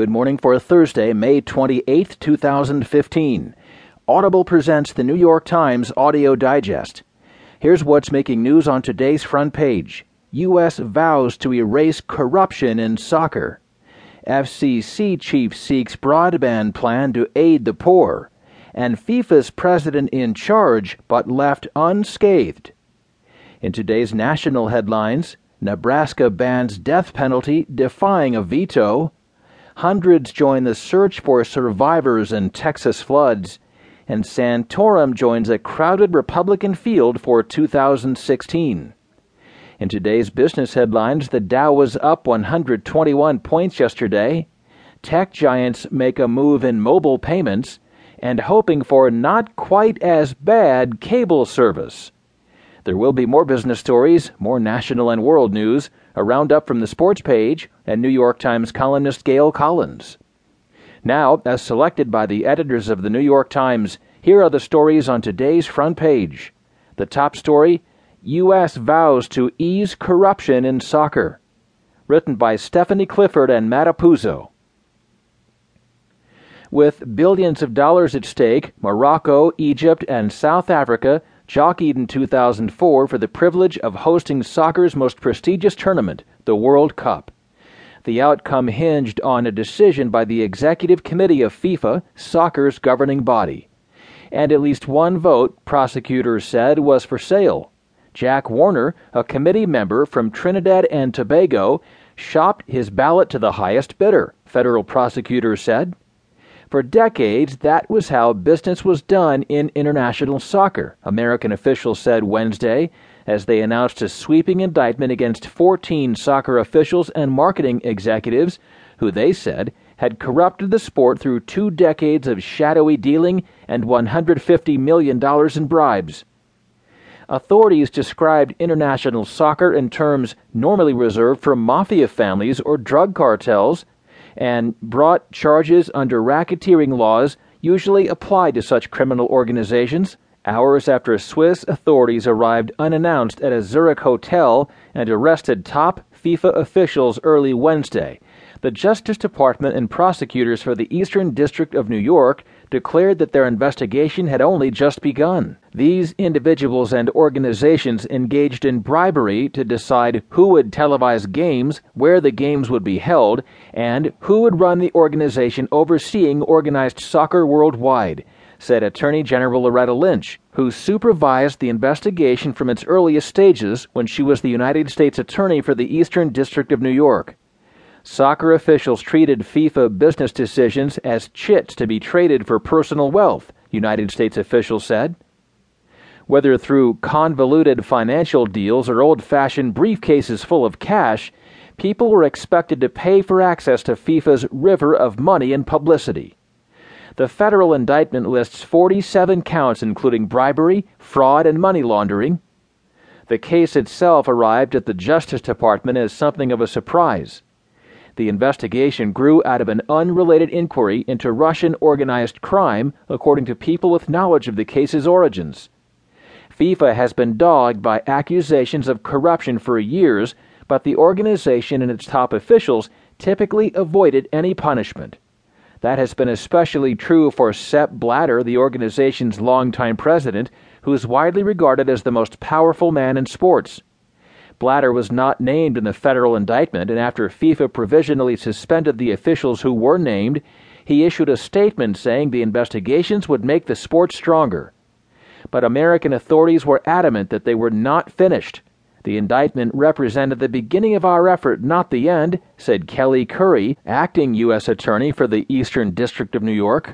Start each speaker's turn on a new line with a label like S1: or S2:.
S1: Good morning for Thursday, May 28, 2015. Audible presents the New York Times Audio Digest. Here's what's making news on today's front page U.S. vows to erase corruption in soccer. FCC chief seeks broadband plan to aid the poor. And FIFA's president in charge but left unscathed. In today's national headlines, Nebraska bans death penalty, defying a veto. Hundreds join the search for survivors in Texas floods, and Santorum joins a crowded Republican field for 2016. In today's business headlines, the Dow was up 121 points yesterday. Tech giants make a move in mobile payments and hoping for not quite as bad cable service. There will be more business stories, more national and world news, a roundup from the sports page, and New York Times columnist Gail Collins. Now, as selected by the editors of the New York Times, here are the stories on today's front page. The top story U.S. vows to ease corruption in soccer. Written by Stephanie Clifford and Matt Apuzzo. With billions of dollars at stake, Morocco, Egypt, and South Africa jockeyed in 2004 for the privilege of hosting soccer's most prestigious tournament, the World Cup. The outcome hinged on a decision by the Executive Committee of FIFA, soccer's governing body. And at least one vote, prosecutors said, was for sale. Jack Warner, a committee member from Trinidad and Tobago, shopped his ballot to the highest bidder, federal prosecutors said. For decades, that was how business was done in international soccer, American officials said Wednesday as they announced a sweeping indictment against 14 soccer officials and marketing executives who they said had corrupted the sport through two decades of shadowy dealing and $150 million in bribes. Authorities described international soccer in terms normally reserved for mafia families or drug cartels and brought charges under racketeering laws usually applied to such criminal organizations hours after Swiss authorities arrived unannounced at a Zurich hotel and arrested top FIFA officials early Wednesday. The Justice Department and prosecutors for the Eastern District of New York declared that their investigation had only just begun. These individuals and organizations engaged in bribery to decide who would televise games, where the games would be held, and who would run the organization overseeing organized soccer worldwide, said Attorney General Loretta Lynch, who supervised the investigation from its earliest stages when she was the United States Attorney for the Eastern District of New York. Soccer officials treated FIFA business decisions as chits to be traded for personal wealth, United States officials said. Whether through convoluted financial deals or old fashioned briefcases full of cash, people were expected to pay for access to FIFA's river of money and publicity. The federal indictment lists 47 counts, including bribery, fraud, and money laundering. The case itself arrived at the Justice Department as something of a surprise. The investigation grew out of an unrelated inquiry into Russian organized crime, according to people with knowledge of the case's origins. FIFA has been dogged by accusations of corruption for years, but the organization and its top officials typically avoided any punishment. That has been especially true for Sepp Blatter, the organization's longtime president, who is widely regarded as the most powerful man in sports. Blatter was not named in the federal indictment, and after FIFA provisionally suspended the officials who were named, he issued a statement saying the investigations would make the sport stronger. But American authorities were adamant that they were not finished. The indictment represented the beginning of our effort, not the end, said Kelly Currie, acting U.S. Attorney for the Eastern District of New York.